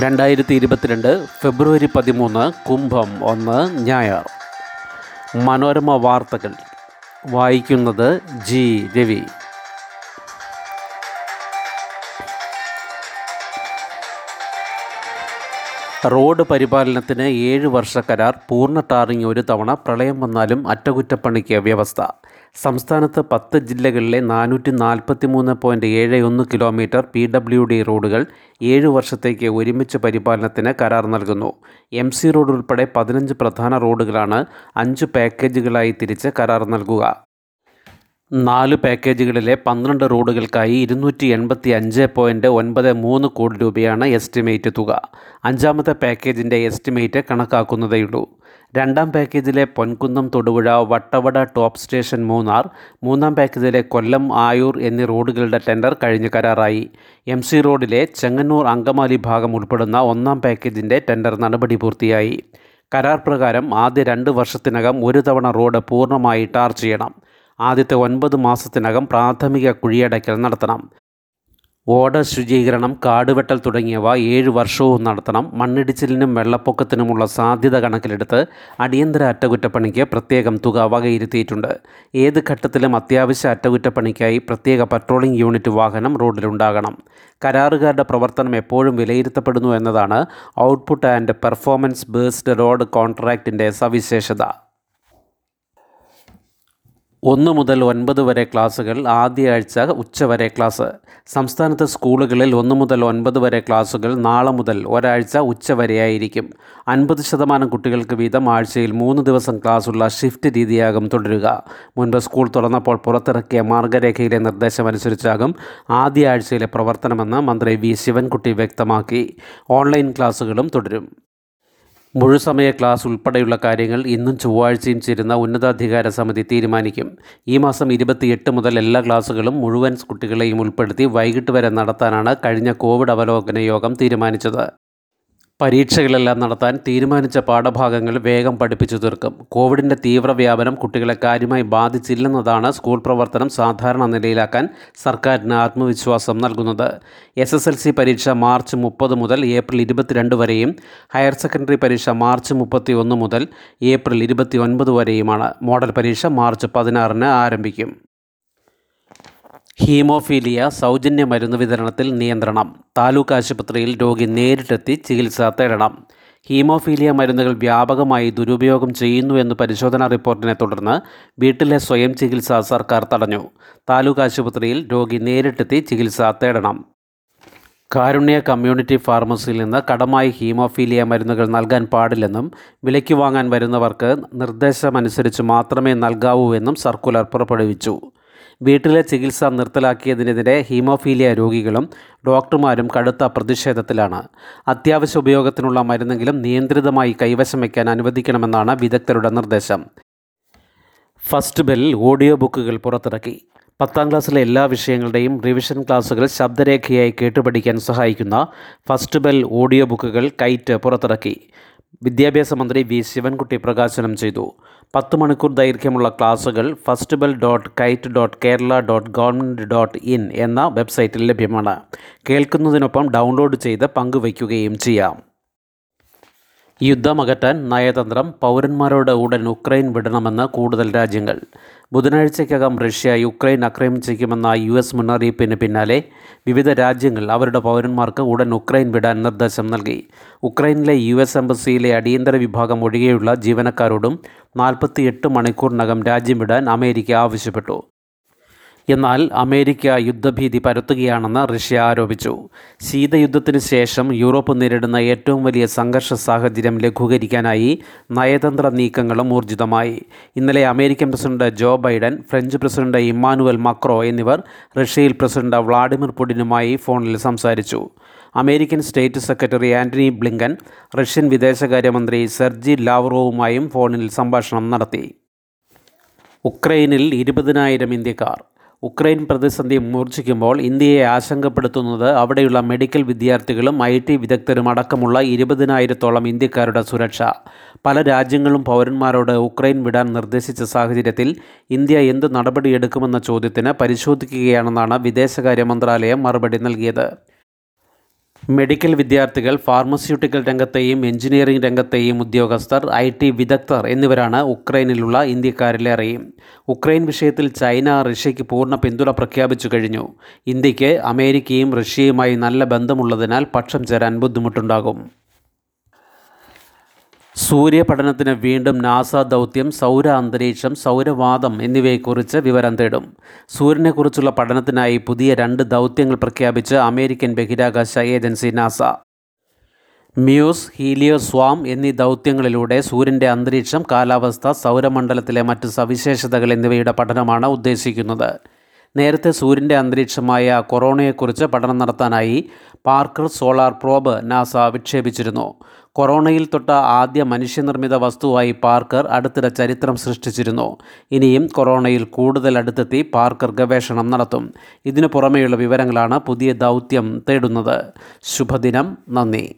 രണ്ടായിരത്തി ഇരുപത്തിരണ്ട് ഫെബ്രുവരി പതിമൂന്ന് കുംഭം ഒന്ന് ഞായർ. മനോരമ വാർത്തകൾ. വായിക്കുന്നത് ജി രവി. റോഡ് പരിപാലനത്തിന് ഏഴ് വർഷ കരാർ പൂർണ ടാറിങ് ഒരു തവണ പ്രളയം വന്നാലും അറ്റകുറ്റപ്പണിക്ക് വ്യവസ്ഥ. സംസ്ഥാനത്ത് പത്ത് ജില്ലകളിലെ നാനൂറ്റി നാൽപ്പത്തി മൂന്ന് പോയിന്റ് ഏഴ് ഒന്ന് കിലോമീറ്റർ പി ഡബ്ല്യു ഡി റോഡുകൾ ഏഴ് വർഷത്തേക്ക് ഒരുമിച്ച് പരിപാലനത്തിന് കരാർ നൽകുന്നു. എം സി റോഡ് ഉൾപ്പെടെ പതിനഞ്ച് പ്രധാന റോഡുകളാണ് അഞ്ച് പാക്കേജുകളായി തിരിച്ച് കരാർ നൽകുക. നാല് പാക്കേജുകളിലെ പന്ത്രണ്ട് റോഡുകൾക്കായി ഇരുന്നൂറ്റി എൺപത്തി അഞ്ച് പോയിന്റ് ഒൻപത് മൂന്ന് കോടി രൂപയാണ് എസ്റ്റിമേറ്റ് തുക. അഞ്ചാമത്തെ പാക്കേജിന്റെ എസ്റ്റിമേറ്റ് കണക്കാക്കുന്നതേയുള്ളൂ. രണ്ടാം പാക്കേജിലെ പൊൻകുന്നം തൊടുപുഴ വട്ടവട ടോപ്പ് സ്റ്റേഷൻ മൂന്നാർ മൂന്നാം പാക്കേജിലെ കൊല്ലം ആയൂർ എന്നീ റോഡുകളുടെ ടെൻഡർ കഴിഞ്ഞ് കരാറായി. എം സി റോഡിലെ ചെങ്ങന്നൂർ അങ്കമാലി ഭാഗം ഉൾപ്പെടുന്ന ഒന്നാം പാക്കേജിന്റെ ടെൻഡർ നടപടി പൂർത്തിയായി. കരാർ പ്രകാരം ആദ്യ രണ്ട് വർഷത്തിനകം ഒരു തവണ റോഡ് പൂർണമായി ടാർ ചെയ്യണം. ആദ്യത്തെ ഒൻപത് മാസത്തിനകം പ്രാഥമിക കുഴിയടയ്ക്കൽ നടത്തണം. ഓട ശുചീകരണം കാടുവെട്ടൽ തുടങ്ങിയവ ഏഴ് വർഷവും നടത്തണം. മണ്ണിടിച്ചിലിനും വെള്ളപ്പൊക്കത്തിനുമുള്ള സാധ്യത കണക്കിലെടുത്ത് അടിയന്തര അറ്റകുറ്റപ്പണിക്ക് പ്രത്യേകം തുക വകയിരുത്തിയിട്ടുണ്ട്. ഏത് ഘട്ടത്തിലും അത്യാവശ്യ അറ്റകുറ്റപ്പണിക്കായി പ്രത്യേക പട്രോളിംഗ് യൂണിറ്റ് വാഹനം റോഡിലുണ്ടാകണം. കരാറുകാരുടെ പ്രവർത്തനം എപ്പോഴും വിലയിരുത്തപ്പെടുന്നു എന്നതാണ് output and performance based road കോൺട്രാക്റ്റിന്റെ സവിശേഷത. ഒന്ന് മുതൽ ഒൻപത് വരെ ക്ലാസ്സുകൾ ആദ്യ ആഴ്ച ഉച്ചവരെ ക്ലാസ്. സംസ്ഥാനത്തെ സ്കൂളുകളിൽ ഒന്ന് മുതൽ ഒൻപത് വരെ ക്ലാസ്സുകൾ നാളെ മുതൽ ഒരാഴ്ച ഉച്ചവരെയായിരിക്കും അൻപത് ശതമാനം കുട്ടികൾക്ക് വീതം ആഴ്ചയിൽ മൂന്ന് ദിവസം ക്ലാസ്സുള്ള ഷിഫ്റ്റ് രീതിയാകും തുടരുക. മുൻപ് സ്കൂൾ തുറന്നപ്പോൾ പുറത്തിറക്കിയ മാർഗരേഖയിലെ നിർദ്ദേശമനുസരിച്ചാകും ആദ്യ ആഴ്ചയിലെ പ്രവർത്തനമെന്ന് മന്ത്രി വി. ശിവൻകുട്ടി വ്യക്തമാക്കി. ഓൺലൈൻ ക്ലാസ്സുകളും തുടരും. മുഴുസമയ ക്ലാസ് ഉൾപ്പെടെയുള്ള കാര്യങ്ങൾ ഇന്നും ചൊവ്വാഴ്ചയും ചേരുന്ന ഉന്നതാധികാര സമിതി തീരുമാനിക്കും. ഈ മാസം ഇരുപത്തിയെട്ട് മുതൽ എല്ലാ ക്ലാസ്സുകളും മുഴുവൻ കുട്ടികളെയും ഉൾപ്പെടുത്തി വൈകിട്ട് വരെ നടത്താനാണ് കഴിഞ്ഞ കോവിഡ് അവലോകന യോഗം തീരുമാനിച്ചത്. പരീക്ഷകളെല്ലാം നടത്താൻ തീരുമാനിച്ച പാഠഭാഗങ്ങൾ വേഗം പഠിപ്പിച്ചു തീർക്കും. കോവിഡിന്റെ തീവ്രവ്യാപനം കുട്ടികളെ കാര്യമായി ബാധിച്ചില്ലെന്നതാണ് സ്കൂൾ പ്രവർത്തനം സാധാരണ നിലയിലാക്കാൻ സർക്കാരിന് ആത്മവിശ്വാസം നൽകുന്നത്. എസ് എസ് എൽ സി പരീക്ഷ മാർച്ച് മുപ്പത് മുതൽ ഏപ്രിൽ ഇരുപത്തിരണ്ട് വരെയും ഹയർ സെക്കൻഡറി പരീക്ഷ മാർച്ച് മുപ്പത്തി ഒന്ന് മുതൽ ഏപ്രിൽ ഇരുപത്തി ഒൻപത് വരെയുമാണ്. മോഡൽ പരീക്ഷ മാർച്ച് പതിനാറിന് ആരംഭിക്കും. ഹീമോഫീലിയ സൗജന്യ മരുന്ന് വിതരണത്തിൽ നിയന്ത്രണം. താലൂക്ക് ആശുപത്രിയിൽ രോഗി നേരിട്ടെത്തി ചികിത്സ തേടണം. ഹീമോഫീലിയ മരുന്നുകൾ വ്യാപകമായി ദുരുപയോഗം ചെയ്യുന്നു എന്ന് പരിശോധനാ റിപ്പോർട്ടിനെ തുടർന്ന് വീട്ടിലെ സ്വയം ചികിത്സ സർക്കാർ തടഞ്ഞു. താലൂക്ക് ആശുപത്രിയിൽ രോഗി നേരിട്ടെത്തി ചികിത്സ തേടണം. കാരുണ്യ കമ്മ്യൂണിറ്റി ഫാർമസിയിൽ നിന്ന് കടമായി ഹീമോഫീലിയ മരുന്നുകൾ നൽകാൻ പാടില്ലെന്നും വിലയ്ക്ക് വാങ്ങാൻ വരുന്നവർക്ക് നിർദ്ദേശമനുസരിച്ച് മാത്രമേ നൽകാവൂ എന്നും സർക്കുലർ പുറപ്പെടുവിച്ചു. വീട്ടിലെ ചികിത്സ നിർത്തലാക്കിയതിനെതിരെ ഹീമോഫീലിയ രോഗികളും ഡോക്ടർമാരും കടുത്ത പ്രതിഷേധത്തിലാണ്. അത്യാവശ്യ ഉപയോഗത്തിനുള്ള മരുന്നെങ്കിലും നിയന്ത്രിതമായി കൈവശം വയ്ക്കാൻ അനുവദിക്കണമെന്നാണ് വിദഗ്ധരുടെ നിർദ്ദേശം. ഫസ്റ്റ് ബെൽ ഓഡിയോ ബുക്കുകൾ പുറത്തിറക്കി. പത്താം ക്ലാസ്സിലെ എല്ലാ വിഷയങ്ങളുടെയും റിവിഷൻ ക്ലാസ്സുകൾ ശബ്ദരേഖയായി കേട്ടുപഠിക്കാൻ സഹായിക്കുന്ന ഫസ്റ്റ് ബെൽ ഓഡിയോ ബുക്കുകൾ കൈറ്റ് പുറത്തിറക്കി. വിദ്യാഭ്യാസ മന്ത്രി വി. ശിവൻകുട്ടി പ്രകാശനം ചെയ്തു. പത്ത് മണിക്കൂർ ദൈർഘ്യമുള്ള ക്ലാസുകൾ First Bell dot kite dot Kerala dot government dot in എന്ന വെബ്സൈറ്റിൽ ലഭ്യമാണ്. കേൾക്കുന്നതിനൊപ്പം ഡൗൺലോഡ് ചെയ്ത് പങ്കുവയ്ക്കുകയും ചെയ്യാം. യുദ്ധമകറ്റാൻ നയതന്ത്രം പൗരന്മാരോട് ഉടൻ ഉക്രൈൻ വിടണമെന്ന് കൂടുതൽ രാജ്യങ്ങൾ. ബുധനാഴ്ചയ്ക്കകം റഷ്യ യുക്രൈൻ ആക്രമിച്ചേക്കുമെന്ന യു എസ് മുന്നറിയിപ്പിന് പിന്നാലെ വിവിധ രാജ്യങ്ങൾ അവരുടെ പൗരന്മാർക്ക് ഉടൻ ഉക്രൈൻ വിടാൻ നിർദ്ദേശം നൽകി. ഉക്രൈനിലെ യു എസ് എംബസിയിലെ അടിയന്തര വിഭാഗം ഒഴികെയുള്ള ജീവനക്കാരോടും നാൽപ്പത്തിയെട്ട് മണിക്കൂറിനകം രാജ്യം വിടാൻ അമേരിക്ക ആവശ്യപ്പെട്ടു. എന്നാൽ അമേരിക്ക യുദ്ധഭീതി പരത്തുകയാണെന്ന് റഷ്യ ആരോപിച്ചു. ശീതയുദ്ധത്തിന് ശേഷം യൂറോപ്പ് നേരിടുന്ന ഏറ്റവും വലിയ സംഘർഷ സാഹചര്യം ലഘൂകരിക്കാനായി നയതന്ത്ര നീക്കങ്ങളും ഊർജിതമായി. ഇന്നലെ American president Joe Biden French president Emmanuel Macron എന്നിവർ റഷ്യയിൽ പ്രസിഡന്റ് വ്ളാഡിമിർ പുടിനുമായി ഫോണിൽ സംസാരിച്ചു. American state secretary Antony Blinken Russian വിദേശകാര്യമന്ത്രി സെർജി ലാവ്റോവുമായും ഫോണിൽ സംഭാഷണം നടത്തി. ഉക്രൈനിൽ ഇരുപതിനായിരം ഇന്ത്യക്കാർ ഉക്രൈൻ പ്രതിസന്ധി മൂർച്ഛിക്കുമ്പോൾ ഇന്ത്യയെ ആശങ്കപ്പെടുത്തുന്നത് അവിടെയുള്ള മെഡിക്കൽ വിദ്യാർത്ഥികളും ഐ ടി വിദഗ്ധരും അടക്കമുള്ള ഇരുപതിനായിരത്തോളം ഇന്ത്യക്കാരുടെ സുരക്ഷ. പല രാജ്യങ്ങളും പൗരന്മാരോട് ഉക്രൈൻ വിടാൻ നിർദ്ദേശിച്ച സാഹചര്യത്തിൽ ഇന്ത്യ എന്ത് നടപടിയെടുക്കുമെന്ന ചോദ്യത്തിന് പരിശോധിക്കുകയാണെന്നാണ് വിദേശകാര്യ മന്ത്രാലയം മറുപടി നൽകിയത്. മെഡിക്കൽ വിദ്യാർത്ഥികൾ ഫാർമസ്യൂട്ടിക്കൽ രംഗത്തെയും എഞ്ചിനീയറിംഗ് രംഗത്തെയും ഉദ്യോഗസ്ഥർ ഐ ടി വിദഗ്ധർ എന്നിവരാണ് ഉക്രൈനിലുള്ള ഇന്ത്യക്കാരിലേറെയും ഉക്രൈൻ വിഷയത്തിൽ ചൈന റഷ്യയ്ക്ക് പൂർണ പിന്തുണ പ്രഖ്യാപിച്ചു കഴിഞ്ഞു. ഇന്ത്യയ്ക്ക് അമേരിക്കയും റഷ്യയുമായി നല്ല ബന്ധമുള്ളതിനാൽ പക്ഷം ചേരാൻ ബുദ്ധിമുട്ടുണ്ടാകും. സൂര്യപഠനത്തിന് വീണ്ടും നാസ ദൗത്യം സൗര അന്തരീക്ഷം സൗരവാദം എന്നിവയെക്കുറിച്ച് വിവരം തേടും. സൂര്യനെക്കുറിച്ചുള്ള പഠനത്തിനായി പുതിയ രണ്ട് ദൗത്യങ്ങൾ പ്രഖ്യാപിച്ച് അമേരിക്കൻ ബഹിരാകാശ agency NASA. MUSE HelioSwarm എന്നീ ദൗത്യങ്ങളിലൂടെ സൂര്യന്റെ അന്തരീക്ഷം കാലാവസ്ഥ സൗരമണ്ഡലത്തിലെ മറ്റ് സവിശേഷതകൾ എന്നിവയുടെ പഠനമാണ് ഉദ്ദേശിക്കുന്നത്. നേരത്തെ സൂര്യന്റെ അന്തരീക്ഷമായ കൊറോണയെക്കുറിച്ച് പഠനം നടത്താനായി പാർക്കർ സോളാർ പ്രോബ് നാസ വിക്ഷേപിച്ചിരുന്നു. കൊറോണയിൽ തൊട്ട ആദ്യ മനുഷ്യനിർമ്മിത വസ്തുവായി പാർക്കർ അടുത്തിടെ ചരിത്രം സൃഷ്ടിച്ചിരുന്നു. ഇനിയും കൊറോണയിൽ കൂടുതൽ അടുത്തെത്തി പാർക്കർ ഗവേഷണം നടത്തും. ഇതിനു പുറമെയുള്ള വിവരങ്ങളാണ് പുതിയ ദൗത്യം തേടുന്നത്. ശുഭദിനം. നന്ദി.